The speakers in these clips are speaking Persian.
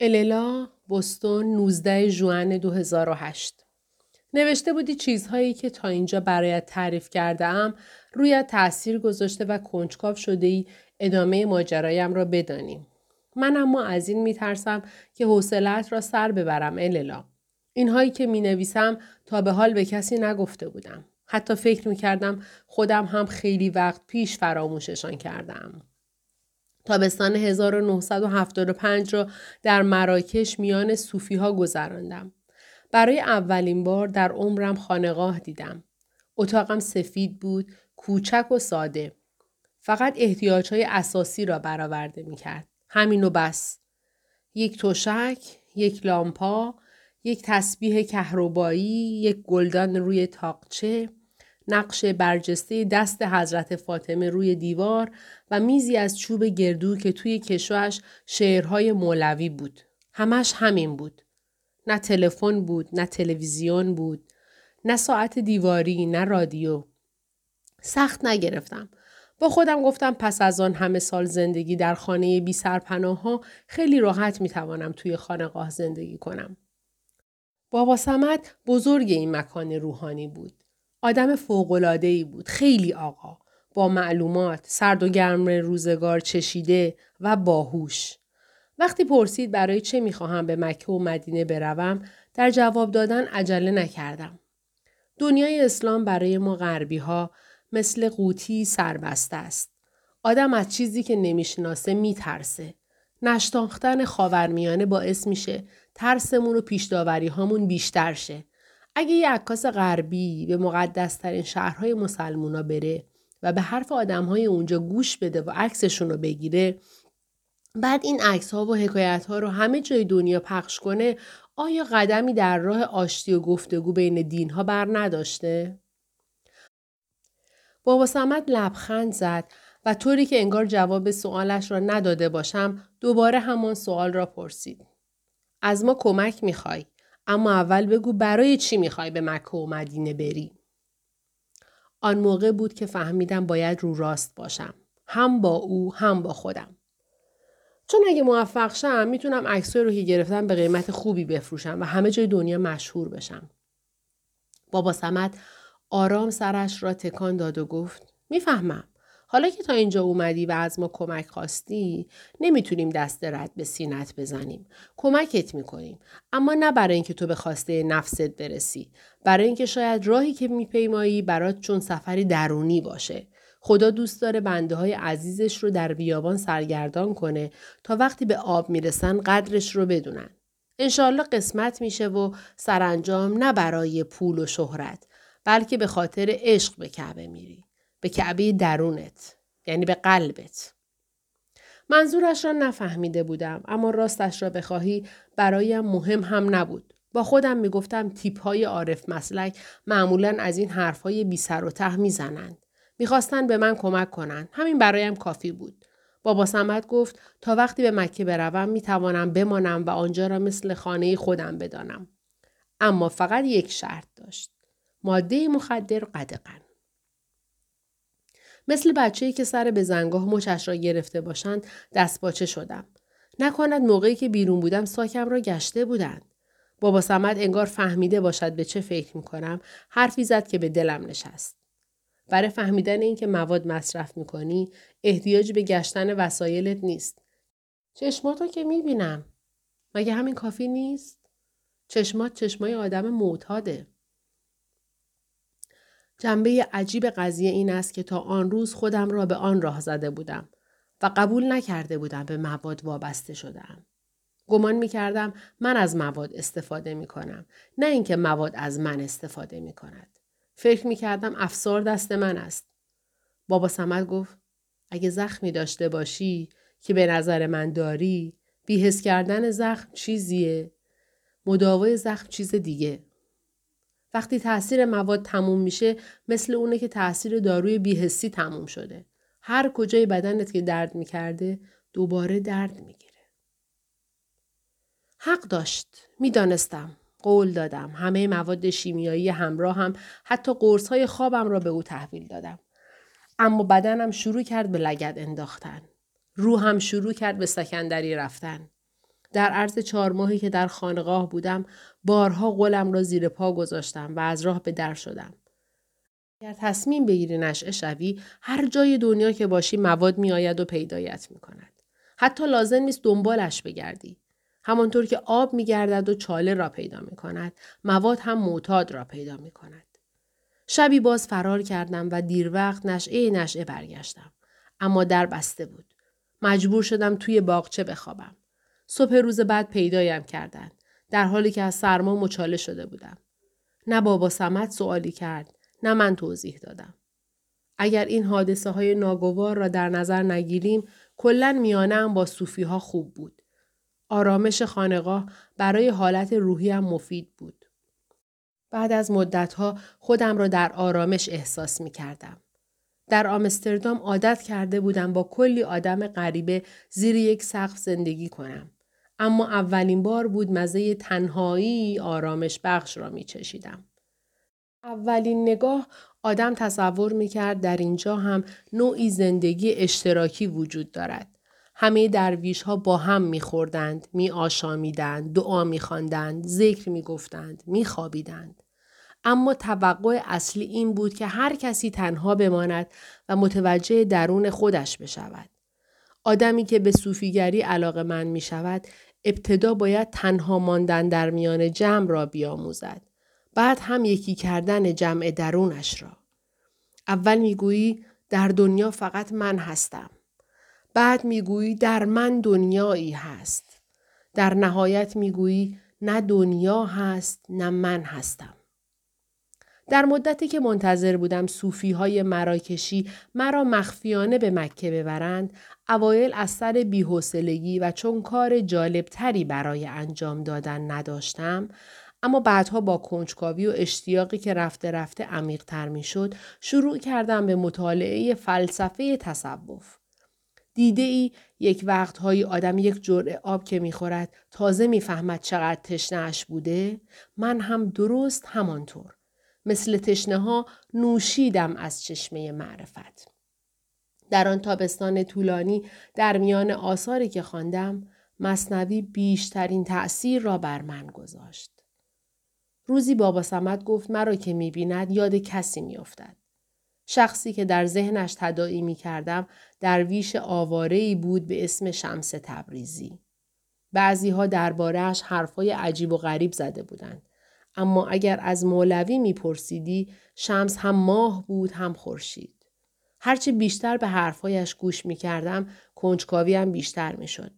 اللا بستون 19 ژوئن 2008 نوشته بودی چیزهایی که تا اینجا برایت تعریف کرده ام رویت تاثیر گذاشته و کنجکاو شده ای ادامه ماجرایم را بدانیم. من اما از این میترسم که حوصلت را سر ببرم اللا. اینهایی که می نویسم تا به حال به کسی نگفته بودم. حتی فکر می کردم خودم هم خیلی وقت پیش فراموششان کردم. تابستان 1975 را در مراکش میان صوفی ها گذراندم. برای اولین بار در عمرم خانقاه دیدم. اتاقم سفید بود، کوچک و ساده. فقط احتیاج های اساسی را برآورده می کرد. همین و بس. یک تشک، یک لامپا، یک تسبیح کهربایی، یک گلدان روی تاقچه، نقش برجسته دست حضرت فاطمه روی دیوار و میزی از چوب گردو که توی کشوش شعرهای مولوی بود. همش همین بود. نه تلفن بود، نه تلویزیون بود، نه ساعت دیواری، نه رادیو. سخت نگرفتم. با خودم گفتم پس از آن همه سال زندگی در خانه بی سرپناه ها خیلی راحت می توانم توی خانقاه زندگی کنم. بابا سمت بزرگ این مکان روحانی بود. آدم ای بود. خیلی آقا. با معلومات، سرد و گرم روزگار چشیده و باهوش. وقتی پرسید برای چه می‌خواهم به مکه و مدینه بروم در جواب دادن عجله نکردم. دنیای اسلام برای ما غربی ها مثل قوطی سربسته است. آدم از چیزی که نمی‌شناسه میترسه. نشتاختن خاورمیانه باعث میشه ترسمون و پیشداوری هامون بیشتر شه. اگه یه عکاس غربی به مقدسترین شهرهای مسلمونا بره و به حرف آدمهای اونجا گوش بده و عکسشون رو بگیره بعد این عکس ها و حکایت ها رو همه جای دنیا پخش کنه آیا قدمی در راه آشتی و گفتگو بین دین ها بر نداشته؟ بابا سمت لبخند زد و طوری که انگار جواب سوالش را نداده باشم دوباره همان سوال را پرسید. از ما کمک می‌خوای اما اول بگو برای چی می‌خوای به مکه و مدینه بری؟ آن موقع بود که فهمیدم باید رو راست باشم. هم با او هم با خودم. چون اگه موفق شم می‌تونم عکسای رو که گرفتم به قیمت خوبی بفروشم و همه جای دنیا مشهور بشم. بابا سمت آرام سرش را تکان داد و گفت می‌فهمم. حالا که تا اینجا اومدی و از ما کمک خواستی نمی‌تونیم دست رد به سینت بزنیم کمکت می‌کنیم اما نه برای اینکه تو به خواسته نفست برسی برای اینکه شاید راهی که میپیمایی برات چون سفری درونی باشه خدا دوست داره بنده های عزیزش رو در بیابان سرگردان کنه تا وقتی به آب می‌رسن قدرش رو بدونن. انشالله قسمت میشه و سرانجام نه برای پول و شهرت بلکه به خاطر عشق به کعبه میری. به کعبه درونت. یعنی به قلبت. منظورش را نفهمیده بودم اما راستش را بخواهی برایم مهم هم نبود. با خودم می‌گفتم تیپ های عارف مسلک معمولا از این حرف های بی سر و ته می‌زنند. می‌خواستن به من کمک کنن. همین برایم کافی بود. بابا سمت گفت تا وقتی به مکه بروم می‌توانم بمانم و آنجا را مثل خانه خودم بدانم. اما فقط یک شرط داشت. ماده مخدر قدقن. مثل بچه‌ای که سر به زنگاه مچش را گرفته باشند دستپاچه شدم. نکند موقعی که بیرون بودم ساکم را گشته بودند. بابا سمت انگار فهمیده باشد به چه فکر می‌کنم حرفی زد که به دلم نشست. برای فهمیدن اینکه مواد مصرف می‌کنی احتیاج به گشتن وسایلت نیست. چشماتو که می‌بینم. مگه همین کافی نیست؟ چشمات چشمای آدم معتاده. جنبه عجیب قضیه این است که تا آن روز خودم را به آن راه زده بودم و قبول نکرده بودم به مواد وابسته شدم. گمان می کردم من از مواد استفاده می کنم نه اینکه مواد از من استفاده می کند. فکر می کردم افسار دست من است. بابا سمت گفت اگه زخمی داشته باشی که به نظر من داری بیهس کردن زخم چیزیه مداوای زخم چیز دیگه. وقتی تاثیر مواد تموم میشه مثل اونه که تاثیر داروی بیهسی تموم شده. هر کجای بدنت که درد می‌کرده دوباره درد می‌گیره. حق داشت. می‌دانستم. قول دادم. همه مواد شیمیایی همراه هم حتی قرص های خوابم را به او تحویل دادم. اما بدنم شروع کرد به لگد انداختن. روحم شروع کرد به سکندری رفتن. در عرض چهار ماهی که در خانقاه بودم بارها قلم را زیر پا گذاشتم و از راه به در شدم. اگر تصمیم بگیری نشعه شوی هر جای دنیا که باشی مواد میآید و پیدایت می کند. حتی لازم نیست دنبالش بگردی. همانطور که آب می گردد و چاله را پیدا می کند، مواد هم معتاد را پیدا می کند. شبی باز فرار کردم و دیر وقت نشعه نشعه برگشتم. اما در بسته بود. مجبور شدم توی باغچه بخوابم. صبح روز بعد پیدایم کردند. در حالی که از سرما مچاله شده بودم. نه بابا سمت سوالی کرد. نه من توضیح دادم. اگر این حادثه های ناگوار را در نظر نگیریم کلا میانه با صوفی ها خوب بود. آرامش خانقاه برای حالت روحیم مفید بود. بعد از مدتها خودم را در آرامش احساس می کردم. در آمستردام عادت کرده بودم با کلی آدم غریبه زیر یک سقف زندگی کنم. اما اولین بار بود مزه تنهایی آرامش بخش را می چشیدم. اولین نگاه آدم تصور می کرد در اینجا هم نوعی زندگی اشتراکی وجود دارد. همه درویش ها با هم می خوردند، می آشامیدند، دعا می خواندند، ذکر می گفتند، می خوابیدند. اما توقع اصلی این بود که هر کسی تنها بماند و متوجه درون خودش بشود. آدمی که به صوفیگری علاقه من می شود ابتدا باید تنها ماندن در میان جمع را بیاموزد. بعد هم یکی کردن جمع درونش را. اول می‌گویی در دنیا فقط من هستم. بعد می‌گویی در من دنیایی هست. در نهایت می‌گویی نه دنیا هست نه من هستم. در مدتی که منتظر بودم صوفی های مراکشی مرا مخفیانه به مکه ببرند، اوایل از سر بیحسلگی و چون کار جالبتری برای انجام دادن نداشتم، اما بعدها با کنجکاوی و اشتیاقی که رفته رفته عمیقتر می شد شروع کردم به مطالعه فلسفه تصوف. دیده ای یک وقتهایی آدم یک جرعه آب که می‌خورد تازه می‌فهمد چقدر تشنهش بوده من هم درست همانطور مثل تشنه ها نوشیدم از چشمه معرفت در آن تابستان طولانی در میان آثاری که خواندم مصنوی بیشترین تأثیر را بر من گذاشت روزی بابا سمت گفت مرا که می‌بیند یاد کسی میافتد. شخصی که در ذهنش تداعی می کردم درویش آوارهی بود به اسم شمس تبریزی. بعضی ها دربارهش حرفای عجیب و غریب زده بودند. اما اگر از مولوی میپرسیدی شمس هم ماه بود هم خورشید. هرچه بیشتر به حرفایش گوش می کردم کنجکاوی هم بیشتر می شد.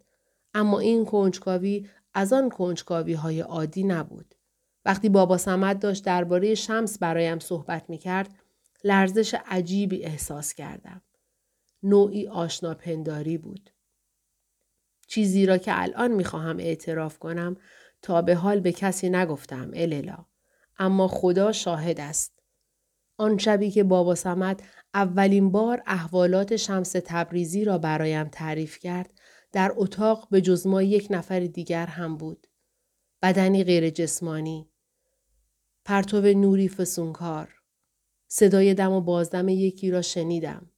اما این کنجکاوی از آن کنجکاوی های عادی نبود. وقتی بابا سمت داشت درباره شمس برایم صحبت می کرد، لرزش عجیبی احساس کردم. نوعی آشناپنداری بود. چیزی را که الان می خواهم اعتراف کنم تا به حال به کسی نگفتم اللا. اما خدا شاهد است. آن شبی که بابا سمت اولین بار احوالات شمس تبریزی را برایم تعریف کرد در اتاق به جز ما یک نفر دیگر هم بود. بدنی غیر جسمانی، پرتو نوری فسونکار. صدای دم و بازدم یکی را شنیدم.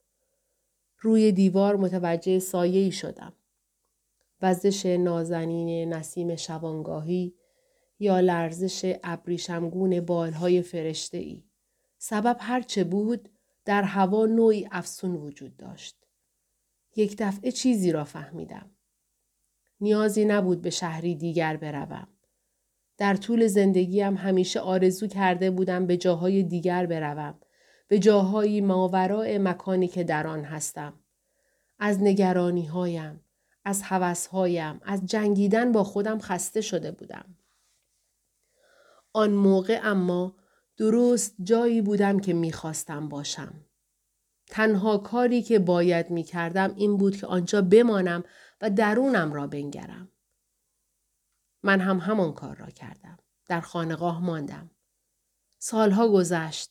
روی دیوار متوجه سایه شدم. وزش نازنین نسیم شبانگاهی یا لرزش ابریشمگون بالهای فرشته ای. سبب هرچه بود در هوا نوعی افسون وجود داشت. یک دفعه چیزی را فهمیدم. نیازی نبود به شهری دیگر بروم. در طول زندگیم همیشه آرزو کرده بودم به جاهای دیگر بروم. به جاهایی ماورای مکانی که در آن هستم. از نگرانی هایم، از حوث هایم، از جنگیدن با خودم خسته شده بودم. آن موقع اما درست جایی بودم که می‌خواستم باشم. تنها کاری که باید می کردم این بود که آنجا بمانم و درونم را بنگرم. من هم همان کار را کردم. در خانقاه ماندم. سالها گذشت.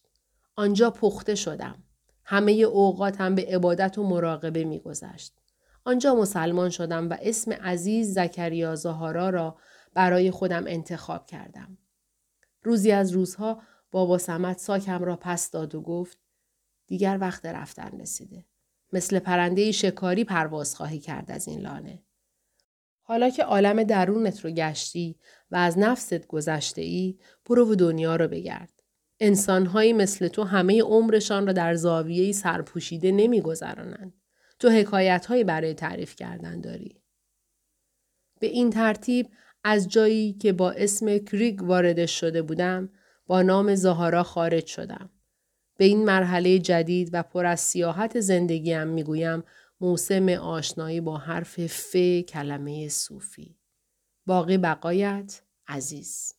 آنجا پخته شدم. همه اوقاتم به عبادت و مراقبه می گذشت. آنجا مسلمان شدم و اسم عزیز زکریا زهارا را برای خودم انتخاب کردم. روزی از روزها بابا سمت ساکم را پس داد و گفت دیگر وقت رفتن رسیده. مثل پرنده شکاری پرواز خواهی کرد از این لانه. حالا که عالم درونت رو گشتی و از نفست گذشته ای برو و دنیا رو بگرد. انسانهایی مثل تو همه عمرشان را در زاویه سرپوشیده نمیگذرانند. تو حکایت برای تعریف کردن داری. به این ترتیب از جایی که با اسم کریگ وارد شده بودم با نام زهارا خارج شدم. به این مرحله جدید و پر از سیاحت زندگیم می‌گویم موسم آشنایی با حرف ف کلمه صوفی. باقی بقایت عزیز.